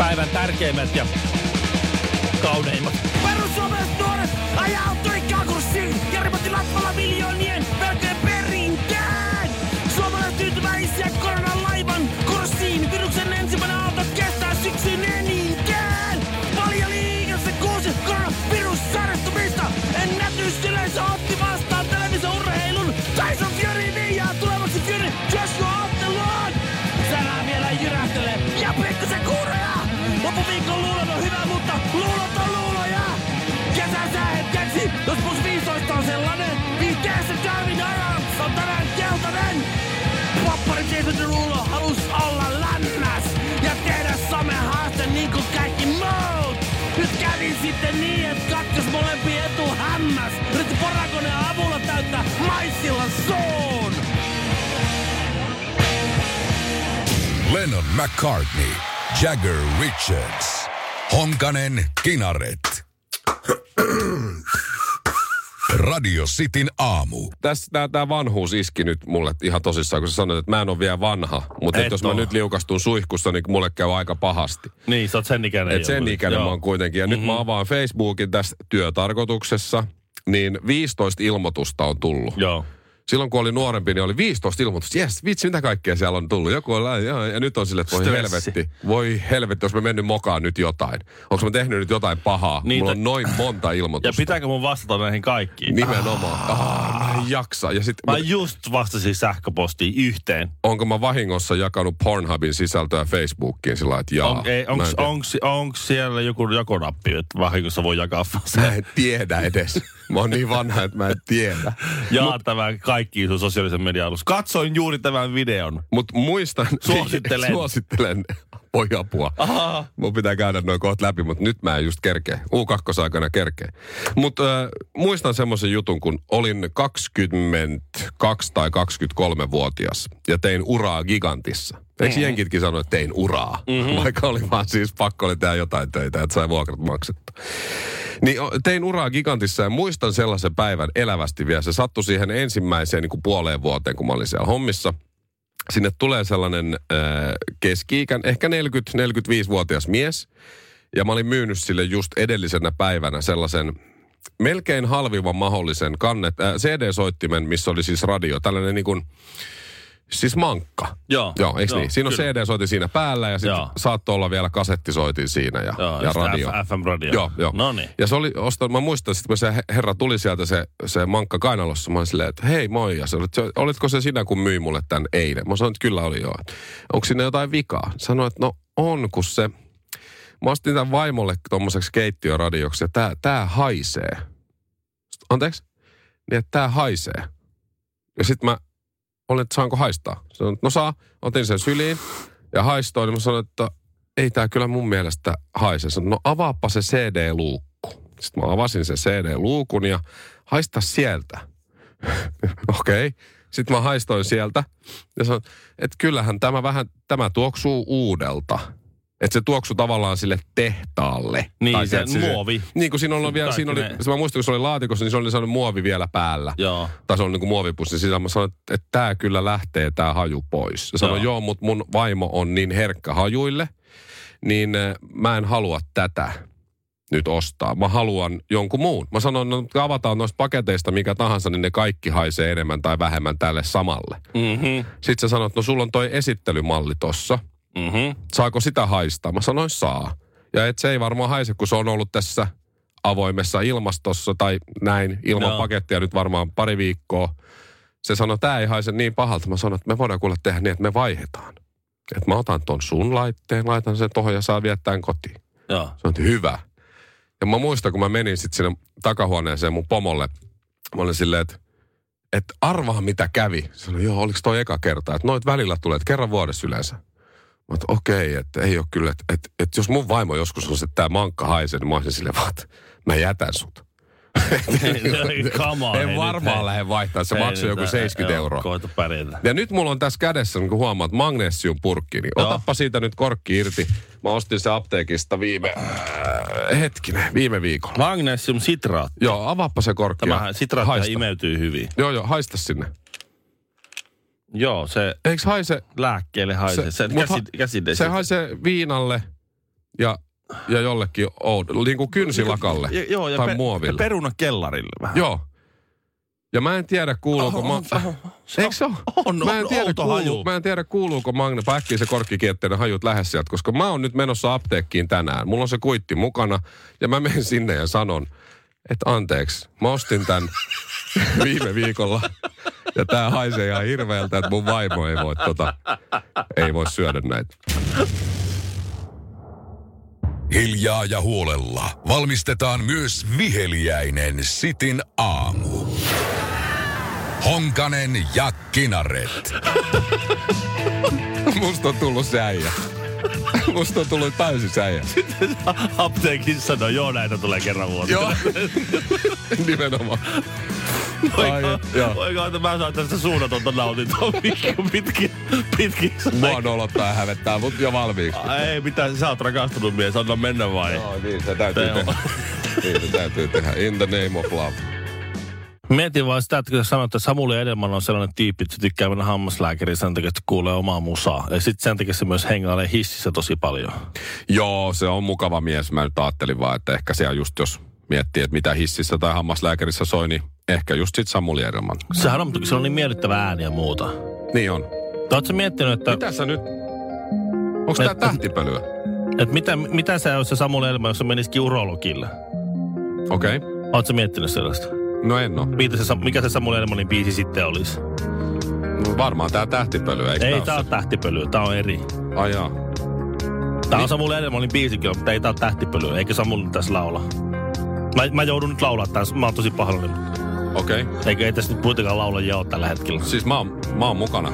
päivän tärkeimmät ja kauneimmat. Perussuomalaiset nuoret ajautui Derulo halus olla länmäs ja tehdä some haaste niin kuin kaikki muut. Nyt kävi sitten niin, että katkes molempi etu hämmäs. Yritti porakoneen avulla täyttää maissilla suun. Lennon McCartney. Jagger Richards. Honkanen Kinaret. Radio Cityn aamu. Tässä tämä vanhuus iski nyt mulle ihan tosissaan, kun sä sanoit, että mä en ole vielä vanha. Mutta Et jos mä nyt liukastun suihkussa, niin mulle käy aika pahasti. Niin, sä oot sen ikäinen. Et sen ikäinen Joo. mä oon kuitenkin. Ja mm-hmm. nyt mä avaan Facebookin tässä työtarkoituksessa, niin 15 ilmoitusta on tullut. Joo. Silloin kun oli nuorempi, niin oli 15 ilmoitusta. Jes, vitsi, mitä kaikkea siellä on tullut. Joku on, joo, ja nyt on sille, että voi Stressi. helvetti. Voi helvetti, jos mä mennyt mokaan nyt jotain. Onko mä tehnyt nyt jotain pahaa? Niitä- Mulla on noin monta Ja ilmoitusta. pitääkö mun vastata näihin kaikkiin? Nimenomaan. Ah, mä en jaksa. Ja sit, Mä just vastasin sähköpostiin yhteen. onko mä vahingossa jakanut Pornhubin sisältöä Facebookiin sillä että jaa. On, ei, onks, onks, onks siellä joku jakonappi, että vahingossa voi jakaa Mä en tiedä edes. Mä oon niin vanha, että mä en tiedä. Jaa tämän kaikkiin sun sosiaalisen median alussa. Katsoin juuri tämän videon. Mutta muistan... Suosittelen. Suosittelen. Voi apua. Aha. Mun pitää käydä noin kohta läpi, mutta nyt mä en just kerkeä. U2-aikana kerkeä. Mutta äh, muistan semmoisen jutun, kun olin 22 tai 23-vuotias ja tein uraa gigantissa. Eikö mm. jenkitkin sano, että tein uraa? Mm-hmm. Vaikka oli vaan siis pakko oli tehdä jotain töitä, että sai vuokrat maksettua. Niin tein uraa gigantissa ja muistan sellaisen päivän elävästi vielä. Se sattui siihen ensimmäiseen niin kuin puoleen vuoteen, kun mä olin siellä hommissa. Sinne tulee sellainen äh, keski-ikän, ehkä 40-45-vuotias mies. Ja mä olin myynyt sille just edellisenä päivänä sellaisen melkein halvimman mahdollisen kannet, äh, CD-soittimen, missä oli siis radio. Tällainen niin kuin, siis mankka. Joo. Joo, eikö Joo, niin? Siinä on kyllä. CD-soitin siinä päällä ja sitten saattoi olla vielä kasettisoitin siinä ja, Joo, ja radio. F- FM-radio. Joo, joo. No niin. Ja se oli, osta, mä muistan, että kun se he- herra tuli sieltä se, se mankka kainalossa, mä olin silleen, että hei moi. Ja se olitko se sinä, kun myi mulle tämän eilen? Mä sanoin, että kyllä oli joo. Onko siinä jotain vikaa? Sanoin, että no on, kun se... Mä ostin tämän vaimolle tommoseksi keittiöradioksi ja tää, tää haisee. Anteeksi? Niin, että tää haisee. Ja sit mä olin, että saanko haistaa? Sanoin, no saa. Otin sen syliin ja haistoin. Niin mä sanoin, että ei tää kyllä mun mielestä haise. Sanoin, no avaappa se CD-luukku. Sitten mä avasin sen CD-luukun ja haista sieltä. Okei. Okay. Sitten mä haistoin sieltä ja sanoin, että kyllähän tämä vähän, tämä tuoksuu uudelta. Että se tuoksuu tavallaan sille tehtaalle. Niin, Tai se tiedätkö, muovi. Niin kuin siinä on vielä, siinä oli, mä muistan, kun se oli laatikossa, niin se oli sellainen muovi vielä päällä Joo. tai se on niin kuin muovipussi sisällä. Mä sanoin, että, että tämä kyllä lähtee tämä haju pois. Ja sanoin, Joo. joo, mutta mun vaimo on niin herkkä hajuille, niin äh, mä en halua tätä nyt ostaa. Mä haluan jonkun muun. Mä sanoin, no avataan noista paketeista mikä tahansa, niin ne kaikki haisee enemmän tai vähemmän tälle samalle. Mhm. Sitten sä sanoit, no sulla on toi esittelymalli tossa. Mhm. Saako sitä haistaa? Mä sanoin, saa. Ja et se ei varmaan haise, kun se on ollut tässä avoimessa ilmastossa tai näin ilman Joo. pakettia nyt varmaan pari viikkoa. Se sanoi, että tämä ei haise niin pahalta. Mä sanoin, että me voidaan kuule tehdä niin, että me vaihdetaan. Että mä otan ton sun laitteen, laitan sen tohon ja saa viettää kotiin. Joo. Se on hyvä. Ja mä muistan, kun mä menin sitten sinne takahuoneeseen mun pomolle. Mä olin silleen, että, että arvaa mitä kävi. Se sanoi, joo, oliko toi eka kerta? Että noit välillä tulee, että kerran vuodessa yleensä. Mä okei, että ei ole kyllä, että, että, että jos mun vaimo joskus on se, että tämä mankka haisee, niin mä olisin silleen vaan, että mä jätän sut. Come on, en varmaan lähde vaihtaa, se maksoi joku ää, 70 joo, euroa. Koita pärjätä. Ja nyt mulla on tässä kädessä, niin kun huomaat, magnesiumpurkki, niin Joo. otappa siitä nyt korkki irti. Mä ostin se apteekista viime, äh, hetkinen, viime viikolla. Magnesium sitraatti. Joo, avaappa se korkki. Tämähän sitraatti haista. imeytyy hyvin. Joo, joo, haista sinne. Joo, se Eiks haise, lääkkeelle haisee. Se, käsi, ha- se haisee viinalle ja, ja jollekin oudo, niin kuin kynsilakalle Ja- Joo, ja, tai pe- ja muoville. perunakellarille vähän. Joo. Ja mä en tiedä kuuluuko... On, ma- on, on. Se Eikö se ole? on, mä en on tiedä, outo kuuluu, haju. mä en tiedä kuuluuko magne... Äkkiä se korkkikietteinen hajut lähes sieltä, koska mä oon nyt menossa apteekkiin tänään. Mulla on se kuitti mukana ja mä menen sinne ja sanon, että anteeksi, mä ostin tän viime viikolla ja tää haisee ihan hirveältä, että mun vaimo ei voi, tota, ei voi syödä näitä. Hiljaa ja huolella valmistetaan myös viheliäinen Sitin aamu. Honkanen ja Kinaret. Musta on tullut se äijä. Musta on tullut täysin se äijä. Apteekissa sanoo, joo näitä tulee kerran vuodessa. Joo. Nimenomaan. Voiko, että mä saan tästä suunnatonta nautintoa pitkin, pitkin, pitkin. Mua nolottaa ja hävettää, mut jo valmiiksi. Ei mitään, sä oot rakastunut mies, anna mennä vai? Joo, niin se täytyy tehdä. Niin se täytyy tehdä. In the name of love. Mietin vaan sitä, että kun sä sanoit, että Samuli Edelman on sellainen tyyppi, että se tykkää mennä hammaslääkäriin sen takia, että kuulee omaa musaa. Ja sitten sen takia se myös hengailee hississä tosi paljon. Joo, se on mukava mies. Mä nyt ajattelin vaan, että ehkä siellä just jos miettii, että mitä hississä tai hammaslääkärissä soi, niin ehkä just sit Samuli Edelman. Sehän on, se on niin miellyttävä ääni ja muuta. Niin on. Oletko miettinyt, että, Mitä sä nyt... Onko tää Et- tähtipölyä? että mitä, mitä se olisi se Samuli Edelman, jos se menisikin urologille? Okei. Okay. Oletko miettinyt sellaista? No en oo. Mitä se, mikä se Samuli Edelmanin biisi sitten olisi? No varmaan tää tähtipölyä, eikö Ei, tää tää on tähtipölyä, tää on eri. Ai jaa. Tää on Samuli Edelmanin biisikin, mutta ei tää ole tähtipölyä, eikä Samuli tässä laula. Mä, mä joudun nyt laulaa tässä, mä oon tosi pahoillani. Okei. Okay. Eikä ei tässä nyt kuitenkaan laulajia ole tällä hetkellä. Siis mä oon, mä oon mukana.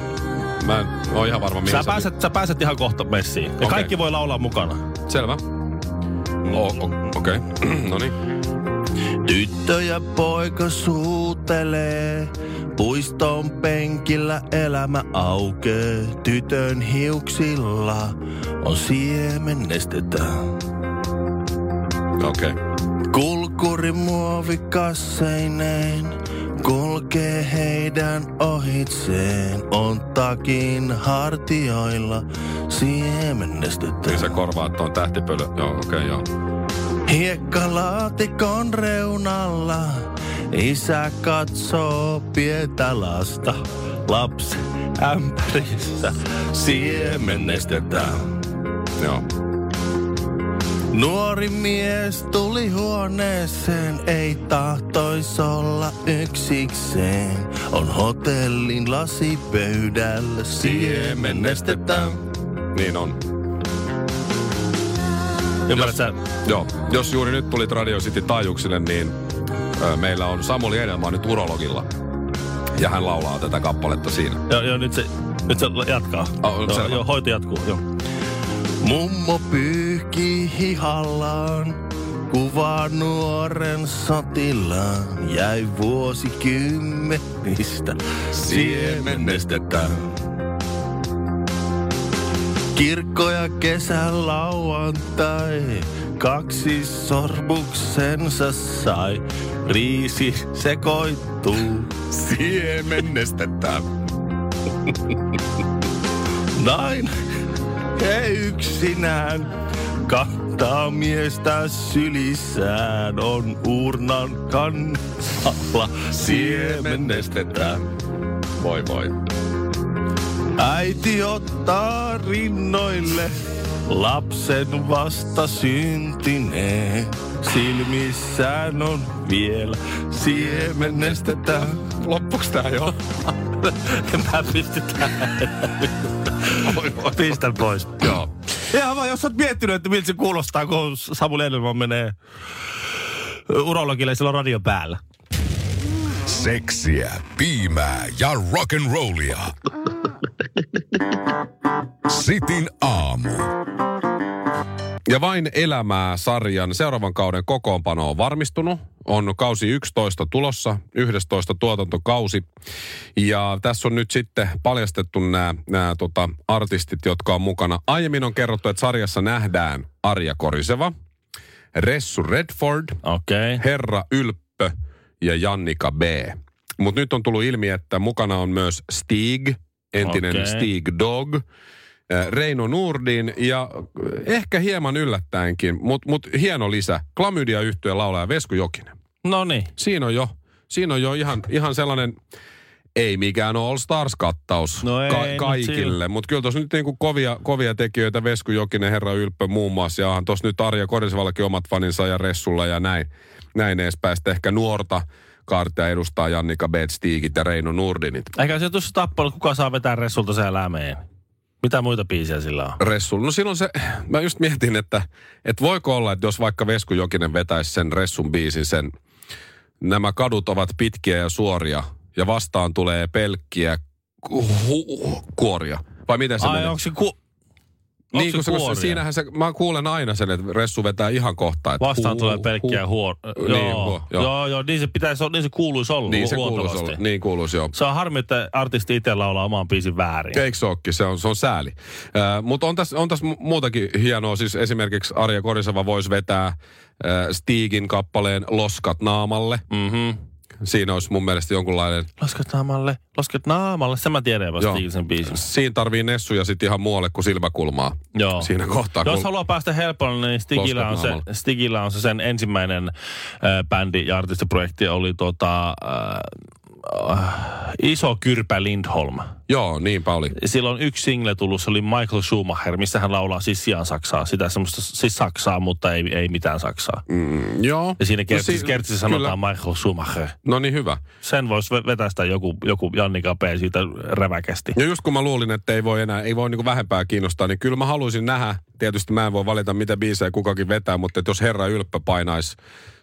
Mä en oo ihan varma, mihin Sä pääset, sä pääset ihan kohta messiin. Ja Okei. kaikki voi laulaa mukana. Selvä. O- Okei. Okay. no niin. Tyttö ja poika suutelee, puiston penkillä elämä aukee. Tytön hiuksilla on siemennestettä. Okei. Okay. Kulkuri muovikasseineen kulkee heidän ohitseen. On takin hartioilla siemennestettä. Niin sä korvaat tuon tähtipöly. Joo, okei, okay, joo. Hiekkalaatikon reunalla isä katsoo pientä lasta. Lapsi ämpärissä siemennestetään. Joo. Nuori mies tuli huoneeseen, ei tahtois olla yksikseen. On hotellin lasipöydällä siemennestetään. Niin on. Ymmärrätkö? Joo. Jos juuri nyt tulit Radio City taajuuksille, niin ö, meillä on Samuli Edelman nyt urologilla. Ja hän laulaa tätä kappaletta siinä. Joo, joo, nyt se, nyt se jatkaa. Oh, joo, selvä. joo, hoito jatkuu, joo. Mummo pyyhki hihallaan, kuvaa nuoren sotilaan. Jäi vuosikymmenistä siemennestetään. Kirkko ja kesän lauantai, kaksi sorbuksensa sai. Riisi sekoittuu, Siemennestetään. Nain he yksinään kantaa miestä sylissään on urnan kannalla siemennestetään. Voi voi. Äiti ottaa rinnoille lapsen vasta syntineen. Silmissään on vielä siemennestetään. Loppuks tää jo? Mä pysty tähän. Pistän pois. Joo. Ja vaan, jos oot miettinyt, että miltä se kuulostaa, kun Samuel Edelman menee urologille ja sillä on radio päällä. Seksiä, piimää ja rock'n'rollia. Sitin aamu. Ja vain elämää sarjan seuraavan kauden kokoonpano on varmistunut. On kausi 11 tulossa, 11 tuotantokausi. Ja tässä on nyt sitten paljastettu nämä, nämä tota, artistit, jotka on mukana. Aiemmin on kerrottu, että sarjassa nähdään Arja Koriseva, Ressu Redford. Okay. Herra Ylppö ja Jannika B. Mutta nyt on tullut ilmi, että mukana on myös Stig, entinen okay. Stig Dog, äh, Reino Nurdin ja äh, ehkä hieman yllättäenkin, mutta mut hieno lisä, klamydia yhtyeen laulaja Vesku Jokinen. No niin. Siinä on jo, siinä on jo ihan, ihan sellainen, ei mikään All Stars-kattaus No ei, mut kaikille, mutta kyllä tuossa nyt niinku kovia, kovia tekijöitä, Vesku Jokinen, Herra Ylppö muun muassa, ja onhan tuossa nyt Arja Korisevallakin omat faninsa ja Ressulla ja näin, näin edespäin. Sitten ehkä nuorta kaartia edustaa Jannika Bedstigit ja Reino Nurdinit. Eikä se tuossa tappelu, kuka saa vetää Ressulta se lämeen. Mitä muita biisejä sillä on? Ressul. No silloin se, mä just mietin, että, että voiko olla, että jos vaikka Vesku Jokinen vetäisi sen Ressun biisin, sen nämä kadut ovat pitkiä ja suoria ja vastaan tulee pelkkiä ku- hu- kuoria. Vai miten se Ai, menee? onko se ku... niin, onko kun se kuoria? siinähän se, mä kuulen aina sen, että Ressu vetää ihan kohta. Että Vastaan hu- tulee pelkkiä hu- huor... Niin, joo, huo- joo. joo, joo, niin se pitäisi niin se kuuluisi olla Niin se kuuluisi olla. Niin kuuluisi, joo. Se on harmi, että artisti itse laulaa oman biisin väärin. Eikö se? Se on, se on sääli. Äh, Mutta on tässä, on mu- muutakin hienoa. Siis esimerkiksi Arja Koriseva voisi vetää äh, Stigin kappaleen Loskat naamalle. Mhm. Siinä olisi mun mielestä jonkunlainen... Lasket naamalle, lasket naamalle. Se mä tiedän vasta sen biisin. Siinä tarvii Nessuja sitten ihan muualle kuin silmäkulmaa. Joo. Siinä kohtaa. Jos kun- haluaa päästä helpolla, niin Stigillä on, se. Stigillä on se sen ensimmäinen äh, bändi ja artistiprojekti oli tota, äh, äh, Iso Kyrpä Lindholm. Joo, niinpä oli. Silloin yksi single tullut, se oli Michael Schumacher, missä hän laulaa siis sijaan Saksaa. Sitä semmoista, siis Saksaa, mutta ei, ei mitään Saksaa. Mm, joo. Ja siinä kertsissä, si- kertsissä sanotaan Michael Schumacher. No niin, hyvä. Sen voisi ve- vetästä joku, joku Jannika P. siitä räväkästi. Ja just kun mä luulin, että ei voi enää, ei voi niinku vähempää kiinnostaa, niin kyllä mä haluaisin nähdä, tietysti mä en voi valita, mitä biisejä kukakin vetää, mutta jos Herra Ylppä painaisi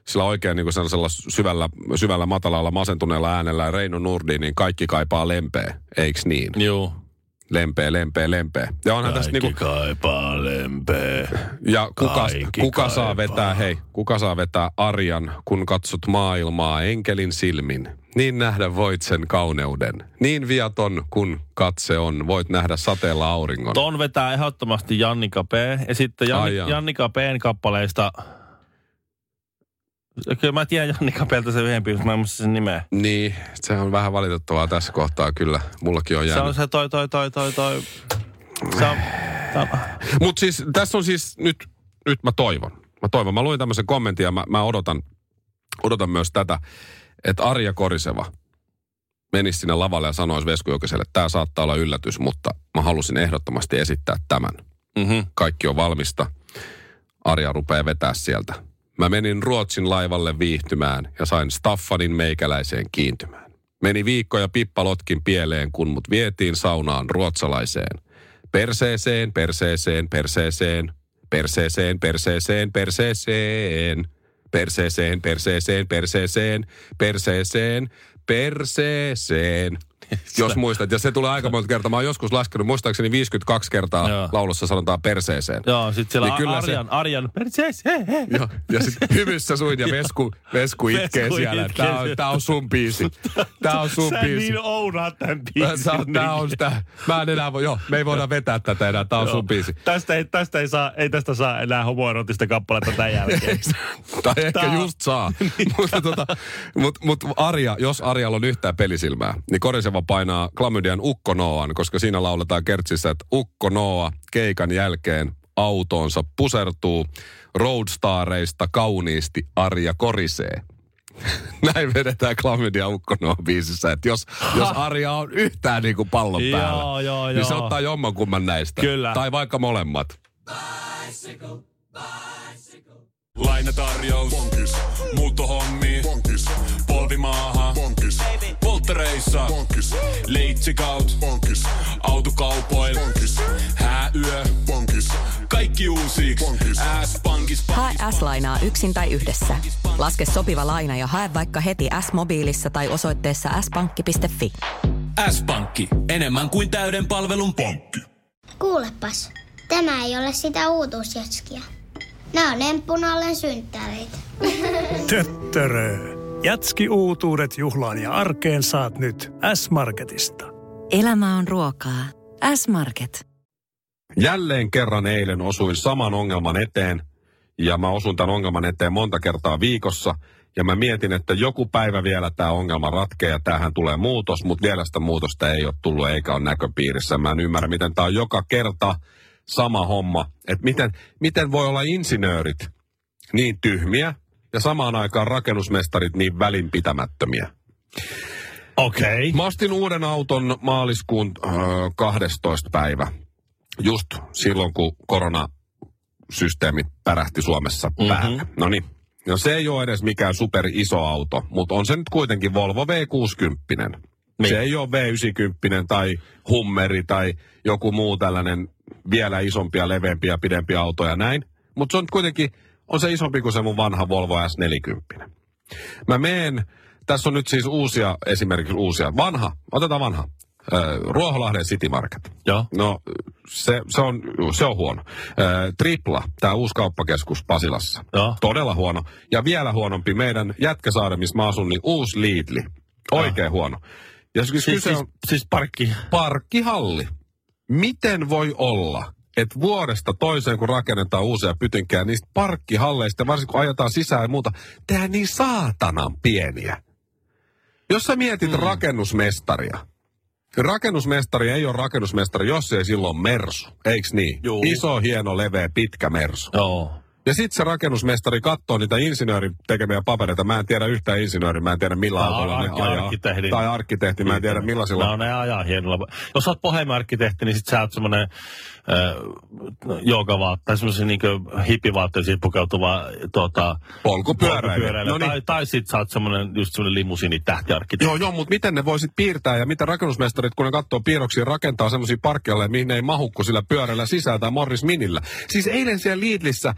sillä oikein niin kuin sellaisella syvällä, syvällä matalalla masentuneella äänellä Reino Nurdi, niin kaikki kaipaa lempeä, eiks niin? Joo. Lempeä, lempeä, lempeä. Ja onhan tässä Kaikki niinku, kaipaa lempeä. ja kuka, kaikki kuka saa kaipaa. vetää, hei, kuka saa vetää arjan, kun katsot maailmaa enkelin silmin? Niin nähdä voit sen kauneuden. Niin viaton kun katse on, voit nähdä sateella auringon. Ton vetää ehdottomasti Jannika P. Ja sitten Janni. Jannika P:n kappaleista... Kyllä mä tiedän Jannika P:ltä se yhden biisin, mutta mä en muista sen nimeä. Niin, se on vähän valitettavaa tässä kohtaa kyllä. Mullakin on Se jäänyt. on se toi, toi, toi, toi, toi. Se on, se on, Mutta siis tässä on siis nyt, nyt mä toivon. Mä toivon. Mä luin tämmöisen kommentin ja mä, mä odotan, odotan myös tätä, että Arja Koriseva menisi sinne lavalle ja sanoisi Vesku Jokiselle, että tämä saattaa olla yllätys, mutta mä halusin ehdottomasti esittää tämän. mm-hmm. Kaikki on valmista. Arja rupeaa vetää sieltä. Mä menin Ruotsin laivalle viihtymään ja sain Staffanin meikäläiseen kiintymään. Meni viikko ja pippalotkin pieleen, kun mut vietiin saunaan ruotsalaiseen. Perseeseen, perseeseen, perseeseen, perseeseen, perseeseen, perseeseen, perseeseen, perseeseen, perseeseen, perseeseen, perseeseen. Jos muistat, ja se tulee aika monta kertaa. Mä oon joskus laskenut, muistaakseni 52 kertaa Joo. laulussa sanotaan perseeseen. Joo, sit siellä Niin niin kyllä se- Arjan, Arjan, persees, he, he. Joo, ja sitten hymyssä suin ja Vesku, Vesku itkee Vesku siellä. itkee Tää on, tää on sun biisi. Tää on sun Sä biisi. niin ounaat tämän Tää, biisin. on- tää on sitä. Mä en enää voi, joo, me ei voida vetää tätä enää. Tää on sun biisi. Tästä ei, tästä ei, saa, ei tästä saa enää homoerotista kappaletta tämän jälkeen. tai ehkä Tää just saa. mutta tota, mut, mut Arja, jos Arjalla on yhtään pelisilmää, niin Koriseva painaa Klamydian Ukko Noan, koska siinä lauletaan kertsissä, että Ukko Noa keikan jälkeen autoonsa pusertuu roadstareista kauniisti Arja korisee. Näin vedetään Klamydia Ukko Noa biisissä, että jos, jos Arja on yhtään niin kuin pallon Joo, päällä, joo, niin se joo. ottaa jommankumman näistä. Kyllä. Tai vaikka molemmat. Lainatarjous. Bonkis. Muuttohommi. Bonkis. Polvimaaha. Bonkis. Polttereissa. Bonkis. Leitsikaut. Bonkis. Autokaupoil. Bonkis. Hääyö. Bonkis. Kaikki uusi. S-pankis. Hae S-lainaa yksin tai yhdessä. Laske sopiva laina ja hae vaikka heti S-mobiilissa tai osoitteessa s-pankki.fi. S-pankki, enemmän kuin täyden palvelun pankki. Kuulepas, tämä ei ole sitä uutuusjatskia. Nämä on emppunallen synttäreitä. Töttörö. Jatski uutuudet juhlaan ja arkeen saat nyt S-Marketista. Elämä on ruokaa. S-Market. Jälleen kerran eilen osuin saman ongelman eteen, ja mä osun tämän ongelman eteen monta kertaa viikossa, ja mä mietin, että joku päivä vielä tämä ongelma ratkeaa, ja tähän tulee muutos, mutta vielä sitä muutosta ei ole tullut eikä ole näköpiirissä. Mä en ymmärrä, miten tämä on joka kerta sama homma. Että miten, miten voi olla insinöörit niin tyhmiä, ja samaan aikaan rakennusmestarit niin välinpitämättömiä. Okei. Mä ostin uuden auton maaliskuun äh, 12. päivä. Just silloin, kun koronasysteemit pärähti Suomessa päälle. Mm-hmm. No niin. No se ei ole edes mikään super iso auto, mutta on se nyt kuitenkin Volvo V60. Niin. Se ei ole V90 tai Hummeri tai joku muu tällainen vielä isompia, leveämpiä, pidempiä autoja näin. Mutta se on kuitenkin, on se isompi kuin se mun vanha Volvo S40. Mä meen, tässä on nyt siis uusia, esimerkiksi uusia, vanha, otetaan vanha, Ruoholahden City Market. Joo. No, se, se, on, se on huono. Ö, Tripla, tämä uusi kauppakeskus Pasilassa. Joo. Todella huono. Ja vielä huonompi meidän Jätkäsaari, missä mä asun, niin uusi Lidli. Oikein huono. Ja siis, Siis, kyse siis, on siis parkki. parkkihalli. Miten voi olla, että vuodesta toiseen, kun rakennetaan uusia pytinkejä, niistä parkkihalleista, varsinkin kun ajetaan sisään ja muuta, tehdään niin saatanan pieniä. Jos sä mietit mm. rakennusmestaria, rakennusmestari ei ole rakennusmestari, jos ei silloin mersu, eiks niin? Juu. Iso, hieno, leveä, pitkä mersu. Joo. Ja sitten se rakennusmestari katsoo niitä insinöörin tekemiä papereita. Mä en tiedä yhtään insinööriä, mä en tiedä millä Tai autolla ne ajaa. arkkitehti. Tai arkkitehti, mä en tiedä millaisilla. No ne ajaa hienolla. Jos oot pohjima-arkkitehti, niin sit sä oot semmonen äh, joogavaat, tai semmoisen niin hippivaatteisiin pukeutuva tota, Polkupyöräilijä. No niin. tai, tai sit sä oot semmonen, just semmonen limusiinitähtiarkkitehti. Joo, joo, mutta miten ne voisit piirtää ja miten rakennusmestarit, kun ne katsoo piirroksia, rakentaa semmoisia parkkialle, mihin ne ei mahu kuin sillä pyörällä sisään tai Morris Minillä. Siis eilen siellä Lidlissä,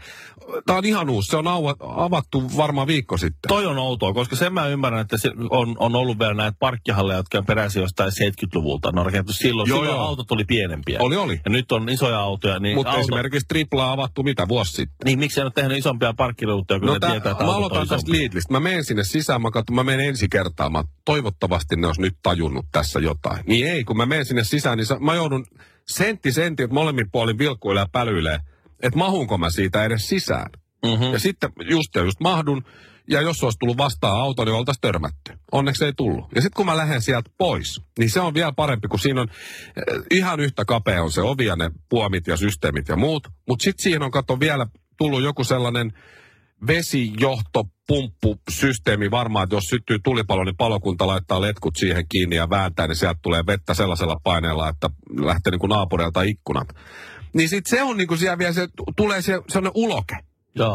tää on ihan uusi, se on ava- avattu varmaan viikko sitten. Toi on outoa, koska sen mä ymmärrän, että se on, on ollut vielä näitä parkkihalleja, jotka on peräisin jostain 70-luvulta. Ne on rakennettu silloin. Joo, silloin joo. autot oli pienempiä. Oli, oli. Ja nyt on isoja autoja. Niin Mutta auto, esimerkiksi tripla avattu mitä vuosi sitten. Niin miksi en ole tehnyt isompia parkkiruutuja, kun No ne tää, tietää, että mä aloitan tästä? Lidlistä. Mä menen sinne sisään, mä katson, mä menen ensi kertaa. Mä, toivottavasti ne olisi nyt tajunnut tässä jotain. Niin ei, kun mä menen sinne sisään, niin mä joudun sentti sentti, että molemmin puolin vilkkuilee ja pälyilee, että mahunko mä siitä edes sisään. Mm-hmm. Ja sitten just ja just mahdun, ja jos olisi tullut vastaan auto, niin oltaisiin törmätty. Onneksi ei tullut. Ja sitten kun mä lähden sieltä pois, niin se on vielä parempi, kun siinä on eh, ihan yhtä kapea on se ovi ja ne puomit ja systeemit ja muut. Mutta sitten siihen on kato vielä tullut joku sellainen vesijohtopumppusysteemi varmaan, että jos syttyy tulipalo, niin palokunta laittaa letkut siihen kiinni ja vääntää, niin sieltä tulee vettä sellaisella paineella, että lähtee niin kuin naapureilta ikkunat. Niin sitten se on niin kuin siellä vielä, se tulee se, sellainen uloke.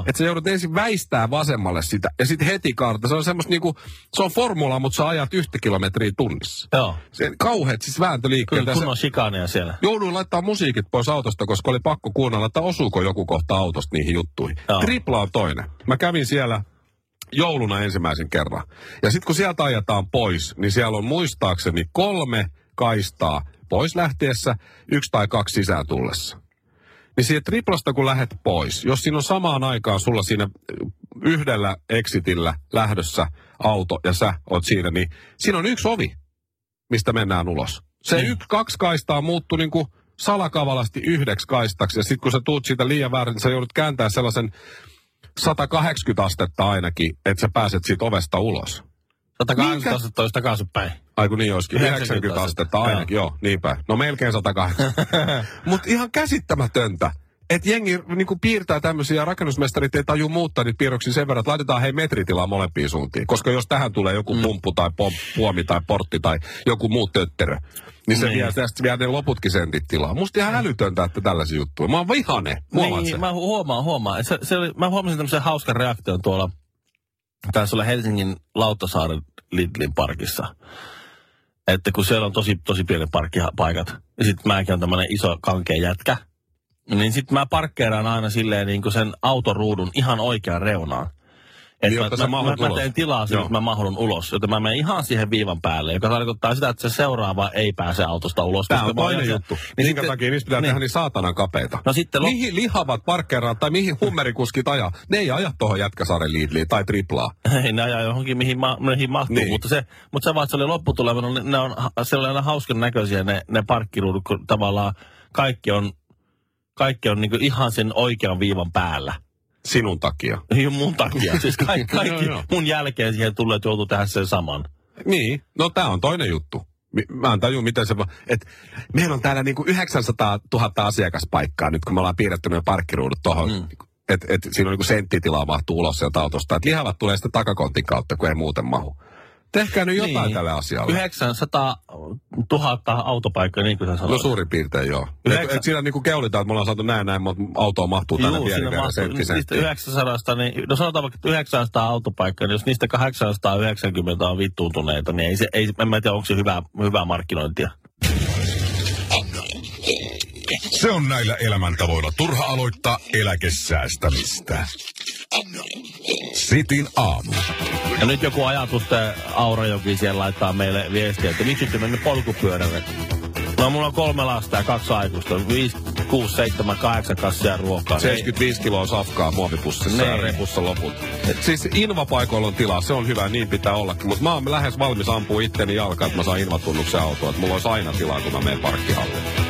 Että sä joudut ensin väistää vasemmalle sitä ja sitten heti kaarta. Se on semmoista niinku, se on formula, mutta sä ajat yhtä kilometriä tunnissa. Joo. Se kauheat siis vääntöliikkeet. Kyllä kunnon shikaaneja siellä. Jouduin laittaa musiikit pois autosta, koska oli pakko kuunnella, että osuuko joku kohta autosta niihin juttuihin. Joo. Tripla on toinen. Mä kävin siellä jouluna ensimmäisen kerran. Ja sitten kun sieltä ajetaan pois, niin siellä on muistaakseni kolme kaistaa pois lähtiessä, yksi tai kaksi sisään tullessa. Niin siitä triplasta kun lähet pois, jos siinä on samaan aikaan sulla siinä yhdellä exitillä lähdössä auto ja sä oot siinä, niin siinä on yksi ovi, mistä mennään ulos. Se Niin. yksi, kaksi kaistaa muuttui niin kuin salakavalasti yhdeksi kaistaksi. Ja sitten kun sä tuut siitä liian väärin, niin sä joudut kääntää sellaisen 180 astetta ainakin, että sä pääset siitä ovesta ulos. 180 astetta olisi takaisinpäin. Ai kun niin olisikin. 90 90 astetta ainakin, joo, niin päin. No melkein 180. Mutta ihan käsittämätöntä. Että jengi niinku piirtää tämmöisiä ja rakennusmestarit ei taju muuttaa niitä piirroksia sen verran, että laitetaan hei metritilaa molempiin suuntiin. Koska jos tähän tulee joku mm. pumppu tai pom, puomi tai portti tai joku muu tötterö, niin se Niin. vie tästä vie ne loputkin sentit tilaa. Musta ihan älytöntä, että tällaisia juttuja. Mä oon vihane. Huomaat Niin, sen? mä huomaan, huomaan. Se, se oli, mä huomasin tämmöisen hauskan reaktion tuolla, taisi olla Helsingin Lauttasaaren Lidlin parkissa. Että kun siellä on tosi, tosi pienet parkkipaikat, ja sitten mäkin on tämmöinen iso kankea jätkä, niin sitten mä parkkeeraan aina silleen niin kuin sen autoruudun ihan oikean reunaan. Et Niin, mä, mä, mä, mä teen tilaa Joo. että mä mahdun ulos. Joten mä menen ihan siihen viivan päälle, joka tarkoittaa sitä, että se seuraava ei pääse autosta ulos. Tämä on toinen juttu. Niin Minkä sitten- takia niistä pitää niin. tehdä niin saatanan kapeita? No sitten lop- Mihin lihavat parkkeeraat tai mihin hummerikuskit ajaa? Ne ei aja tuohon Jätkäsaaren Lidliin tai triplaa. Ei ne ajaa johonkin, mihin, ma- mihin mahtuu, Niin. niin. mutta se, mutta se vaan, että se oli lopputulemana, ne, ne on, se oli aina hauskan näköisiä ne, ne parkkiruudut, kun tavallaan kaikki on, kaikki on niin ihan sen oikean viivan päällä. Sinun takia. Ei ole mun takia. Siis kaikki, kaikki joo. mun jälkeen siihen tulee, että joutuu tehdä sen saman. Niin, no tämä on toinen juttu. Mä en tajua, miten se... Et meillä on täällä niinku 900 000 asiakaspaikkaa nyt, kun me ollaan piirretty ne parkkiruudut tuohon. Mm. Että et siinä on niinku senttitilaa mahtuu ulos sieltä autosta. Että lihavat tulee sitten takakontin kautta, kun ei muuten mahu. Tehkää nyt jotain Niin. tälle asialle. 900 000 autopaikkaa, niin kuin sä sanoit. No suurin piirtein joo. Et, Yhdeksän- et siinä niinku keulitaan, että me ollaan saatu näin näin, mutta autoon mahtuu tänne Juu, pieni siinä vielä mahtuu, sentti niistä sentti. 900, niin, no sanotaan vaikka, että 900 autopaikkaa, niin jos niistä 890 on vittuuntuneita, niin ei se, ei, en mä tiedä, onko se hyvää, hyvää markkinointia. Se on näillä elämäntavoilla turha aloittaa eläkesäästämistä. Sitin aamu. Ja nyt joku ajatus, että Aurajoki siellä laittaa meille viestiä, että miksi te mennyt polkupyörälle? No mulla on kolme lasta ja kaksi aikuista. 5, 6, 7, 8 kassia ruokaa. 75 kiloa safkaa muovipussissa ja Niin. repussa loput. Et siis invapaikoilla on tilaa, se on hyvä, niin pitää ollakin. Mutta mä oon lähes valmis ampua itteni jalkaan, että mä saan invatunnuksen autoa. Että mulla olisi aina tilaa, kun mä menen parkkihalliin.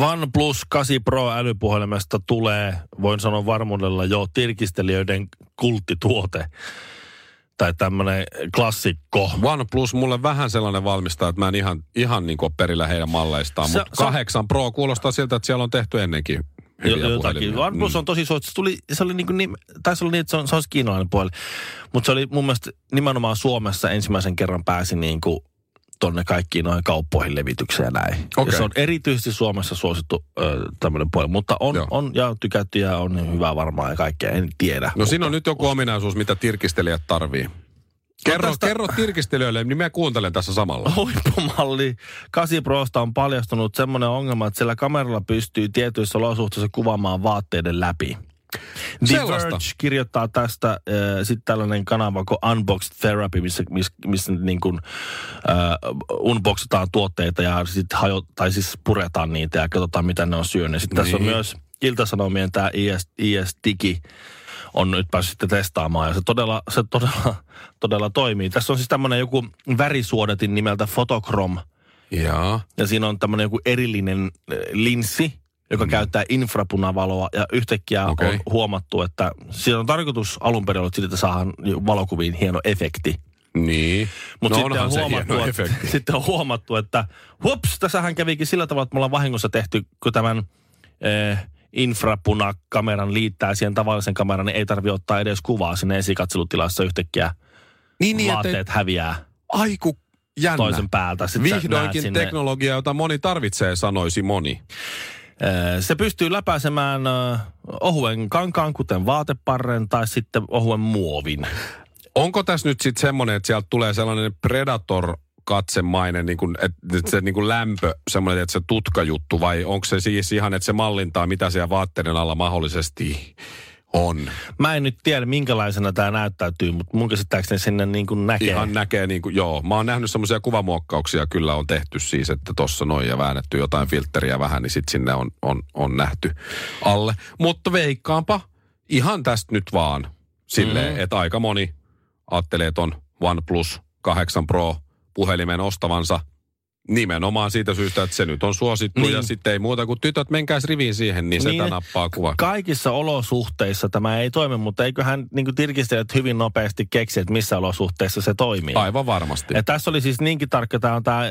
OnePlus 8 Pro älypuhelimesta tulee, voin sanoa varmuudella jo, tirkistelijöiden kulttituote. Tai tämmönen klassikko. OnePlus mulle vähän sellainen valmistaa, että mä en ihan, ihan niin kuin perillä heidän malleistaan. Mutta se- 8 Pro kuulostaa siltä, että siellä on tehty ennenkin hyviä jotakin. OnePlus on tosi suosittu. Se, tuli, se oli niin kuin, nim- taisi olla niin, että se, on, se olisi kiinalainen puoli. Mutta se oli mun mielestä nimenomaan Suomessa ensimmäisen kerran pääsi niin kuin tonne kaikkiin noihin kauppoihin levitykseen ja näin. Okei. Ja se on erityisesti Suomessa suosittu ö, tämmöinen puoli. Mutta on, Joo. on ja tykätty ja on hyvä varmaan ja kaikkea, en tiedä. No siinä on nyt joku ominaisuus, mitä tirkistelijät tarvii. Kerro, tästä- kerro tirkistelijöille, niin mä kuuntelen tässä samalla. Huippumalli 8 Prosta on paljastunut semmoinen ongelma, että sillä kameralla pystyy tietyissä olosuhteissa kuvaamaan vaatteiden läpi. The Sellaista. Verge kirjoittaa tästä äh, sitten tällainen kanava kuin Unboxed Therapy, missä, missä, missä niin kuin, äh, unboxataan tuotteita ja sit hajo, tai siis puretaan niitä ja katsotaan, mitä ne on syönyt. Sitten tässä on Niin. myös Ilta-Sanomien tämä IS, IS-digi on nyt päässyt sitten testaamaan ja se todella, se todella, todella toimii. Tässä on siis tämmöinen joku värisuodatin nimeltä Photochrome Jaa. ja siinä on tämmöinen joku erillinen äh, linssi, joka mm. käyttää infrapunavaloa ja yhtäkkiä Okei. on huomattu, että siinä on tarkoitus alun perin ollut, että saadaan valokuviin hieno efekti. Niin. Mutta no sitten, on huomattu, että, efekti. sitten on huomattu, että hups, tässähän kävikin sillä tavalla, että me ollaan vahingossa tehty, kun tämän eh, infrapunakameran liittää siihen tavallisen kameran, niin ei tarvitse ottaa edes kuvaa sinne esikatselutilassa yhtäkkiä. Niin, niin että Vaatteet häviää aiku jännä. toisen päältä. Sitten Vihdoinkin sinne- teknologia, jota moni tarvitsee, sanoisi moni. Se pystyy läpäisemään ohuen kankaan, kuten vaateparren, tai sitten ohuen muovin. Onko tässä nyt sitten semmoinen, että sieltä tulee sellainen predator katsemainen, niin kuin, että se niin kuin lämpö, semmoinen, että se tutkajuttu, vai onko se siis ihan, että se mallintaa, mitä siellä vaatteiden alla mahdollisesti on? Mä en nyt tiedä, minkälaisena tämä näyttäytyy, mutta mun käsittääkseni sinne niin kuin näkee. Ihan näkee niin kuin, joo. Mä oon nähnyt semmoisia kuvamuokkauksia, kyllä on tehty siis, että tossa noin ja väännetty jotain filtteriä vähän, niin sitten sinne on, on, on nähty alle. Mutta veikkaanpa ihan tästä nyt vaan silleen, mm. että aika moni ajattelee, että on OnePlus 8 Pro puhelimen ostavansa nimenomaan siitä syystä, että se nyt on suosittu Niin. ja sitten ei muuta kuin tytöt menkääs riviin siihen, niin, Niin. se nappaa kuva. Kaikissa olosuhteissa tämä ei toimi, mutta eiköhän niin tirkistelijät hyvin nopeasti keksi, että missä olosuhteissa se toimii. Aivan varmasti. Ja tässä oli siis niinkin tarkka, tämä on tämä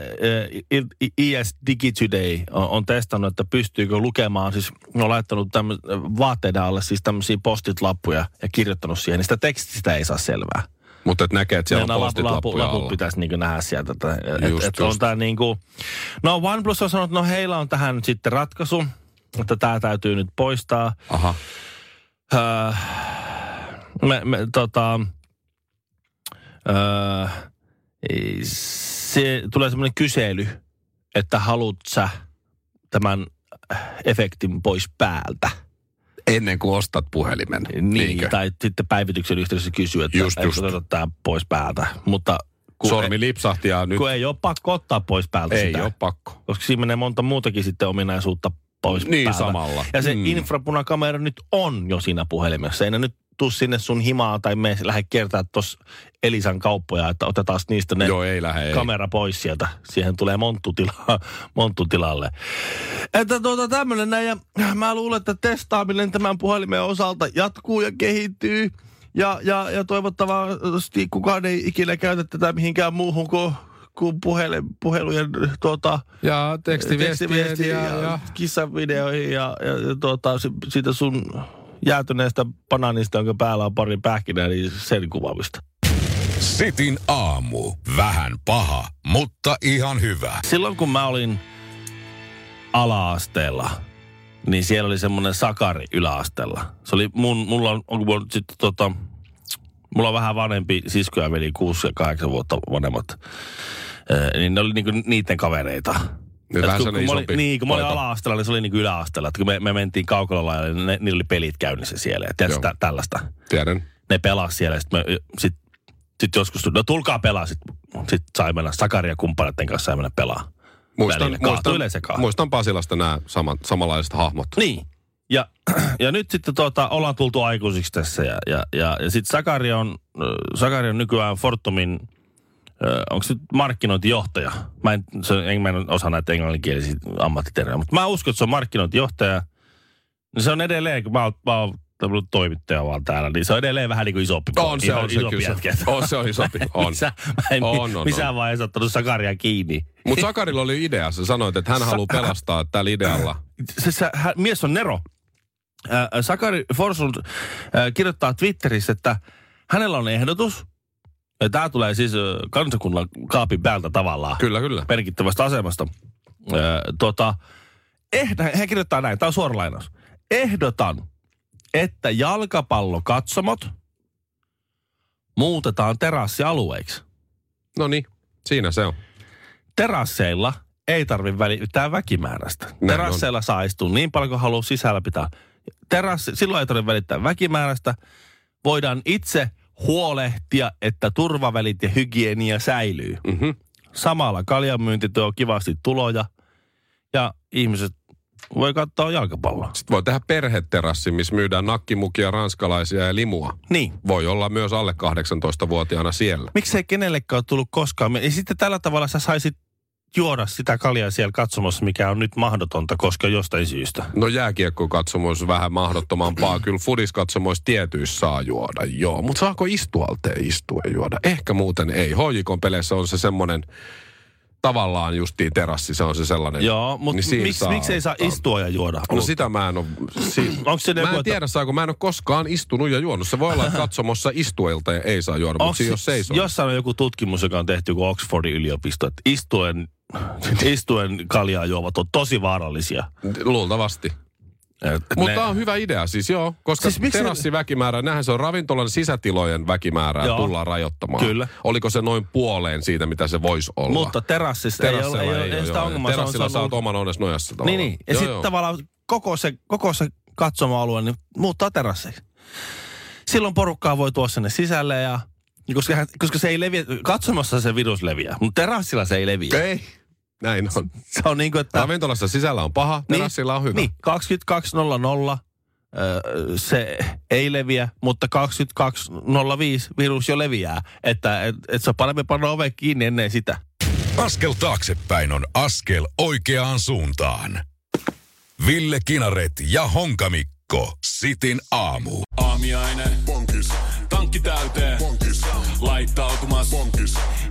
IS Digi Today on, on testannut, että pystyykö lukemaan, siis ne on laittanut tämmö, vaatteiden alle siis tämmöisiä postit-lappuja ja kirjoittanut siihen, niin sitä tekstistä ei saa selvää. Mutta et näkee, että siellä Nämä on lapu- postit lapu- lappuja laput alla. pitäisi niin nähdä sieltä. Että, et, Just, et on just. tää niin kuin, no OnePlus on sanonut, että no heillä on tähän nyt sitten ratkaisu, että tämä täytyy nyt poistaa. Aha. Öö, me, me, tota, öö, se tulee semmoinen kysely, että haluat sä tämän efektin pois päältä. Ennen kuin ostat puhelimen. Niin, niinkö? tai sitten päivityksen yhteydessä kysyy, että Just, just, just. oteta tämä pois päältä. Mutta kun, Sormi lipsahti ja ei, nyt kun ei ole pakko ottaa pois päältä ei sitä. ole pakko. Koska siinä menee monta muutakin sitten ominaisuutta pois Niin, päältä. samalla. Ja se mm. infrapunakamera nyt on jo siinä puhelimessa. Ei ne nyt tuu sinne sun himaa tai me lähde kiertää tuossa Elisan kauppoja, että otetaan niistä ne Joo, ei lähde. Ei. kamera pois sieltä. Siihen tulee monttutila, monttutilalle. Että tuota tämmönen näin, ja mä luulen, että testaaminen tämän puhelimen osalta jatkuu ja kehittyy. Ja, ja, ja toivottavasti kukaan ei ikinä käytä tätä mihinkään muuhun kuin, kuin puhele, puhelujen tuota, Ja tekstiviestiä tekstiviestiä ja, ja, ja, kissavideoihin ja, ja, ja tuota, si- siitä sun jäätyneestä banaanista, jonka päällä on pari pähkinää, niin sen kuvaamista. Sitin aamu. Vähän paha, mutta ihan hyvä. Silloin kun mä olin ala-asteella, niin siellä oli semmoinen sakari yläasteella. Se oli mun, mulla on, onko mulla sitten tota, mulla on vähän vanhempi sisko ja veli, 6 ja 8 vuotta vanhemmat. Ee, niin ne oli niinku niiden kavereita. Nyt vähän kun, kun mä olin, niin, kun mä olin ala-asteella, niin se oli niinku yläasteella. Että kun me, me mentiin kaukolalaille, niin ne, niillä oli pelit käynnissä siellä. Ja tiedätkö, tä, tällaista. tiedän. Ne pelas siellä. Sitten sit, sit joskus, tuli, no tulkaa pelaa. Sitten sit sai mennä Sakari ja kumppaneiden kanssa ja mennä pelaa. Muistan, Välillä muistan, yleensä muistan Pasilasta nämä saman, samanlaiset hahmot. Niin. Ja, ja nyt sitten tuota, ollaan tultu aikuisiksi tässä. Ja, ja, ja, ja sitten Sakari on, Sakari on nykyään Fortumin, onko se nyt markkinointijohtaja? Mä en, se, en, mä en osaa näitä englanninkielisiä ammattitermejä, mutta mä uskon, että se on markkinointijohtaja. Niin se on edelleen, kun mä oon, mä oon ollut toimittaja vaan täällä, niin se on edelleen vähän niin kuin isompi. On se, iso- on se kyllä. On se on isompi. On. Missä, mä en On, on, missään on. vaiheessa ottanut Sakaria kiinni. Mutta Sakarilla oli idea. Sä sanoit, että hän haluaa pelastaa tällä idealla. se, se hän, mies on Nero. Äh, Sakari Forslund äh, kirjoittaa Twitterissä, että hänellä on ehdotus. Ja tämä tulee siis äh, kansakunnan kaapin päältä tavallaan. Kyllä, kyllä. Merkittävästä asemasta. Äh, tota, ehd, hän kirjoittaa näin, tämä on suora lainaus. Ehdotan, että jalkapallokatsomot muutetaan terassialueiksi. No niin, siinä se on. terasseilla ei tarvitse välittää väkimäärästä. on. Terasseilla saa istua niin paljon kuin haluaa sisällä pitää. Terassi, silloin ei tarvitse välittää väkimäärästä. Voidaan itse huolehtia, että turvavälit ja hygienia säilyy. Mhm. Samalla kaljanmyynti tuo kivasti tuloja ja ihmiset voi katsoa jalkapalloa. Sitten voi tehdä perheterassi, missä myydään nakkimukia, ranskalaisia ja limua. Niin. Voi olla myös alle 18-vuotiaana siellä. Miksei kenellekään ole tullut koskaan. Ja sitten tällä tavalla sä saisit juoda sitä kaljaa siellä katsomassa, mikä on nyt mahdotonta, koska jostain syystä. No jääkiekkokatsomoissa vähän mahdottomampaa. Kyllä fudiskatsomoissa tietyissä saa juoda, joo. Mutta saako istualteen istua ja juoda? Ehkä muuten ei. Hoijikon peleissä on se semmoinen tavallaan justiin terassi, se on se sellainen. Joo, mutta niin miksi, saa miksi ei saa istua ja juoda? No sitä mä en ole... Si- Onko se mä joku, en että- tiedä saako, mä en ole koskaan istunut ja juonut. Se voi olla, että katsomossa istuilta ja ei saa juoda, mutta jos seisoo. jossain on joku tutkimus, joka on tehty kuin Oxfordin yliopisto, että istuen, istuen kaljaa juovat on tosi vaarallisia. Luultavasti. Mutta ne- on hyvä idea siis, joo. Koska Siis miksi- terassiväkimäärä, nähän se on ravintolan sisätilojen väkimäärää Joo. tullaan rajoittamaan. Kyllä. Oliko se noin puoleen siitä, mitä se voisi olla? mutta terassissa ei ole, Terassilla ei, ole, ei, ole, sitä joo. ongelmaa. Terassilla on saat ollut- oman onnesi nojassa tavallaan. Niin, niin. Ja sitten tavallaan koko se, koko se katsomoalue niin muuttaa terasseiksi. Silloin porukkaa voi tuoda sinne sisälle ja koska, koska se ei leviä, katsomassa se virus leviää, mutta terassilla se ei leviä. Ei, näin on. Se on niin kuin, että... Ravintolassa sisällä on paha, terassilla on hyvä. Niin, 22.00 ö, se ei leviä, mutta 22.05 virus jo leviää. Että et, et se on parempi panna ove kiinni ennen sitä. Askel taaksepäin on askel oikeaan suuntaan. Ville Kinaret ja Honkamikko. Sitin aamu. Aamiaine. Bonkis. Tankki täyteen. Bonkis. Laittautumas. Bonkis.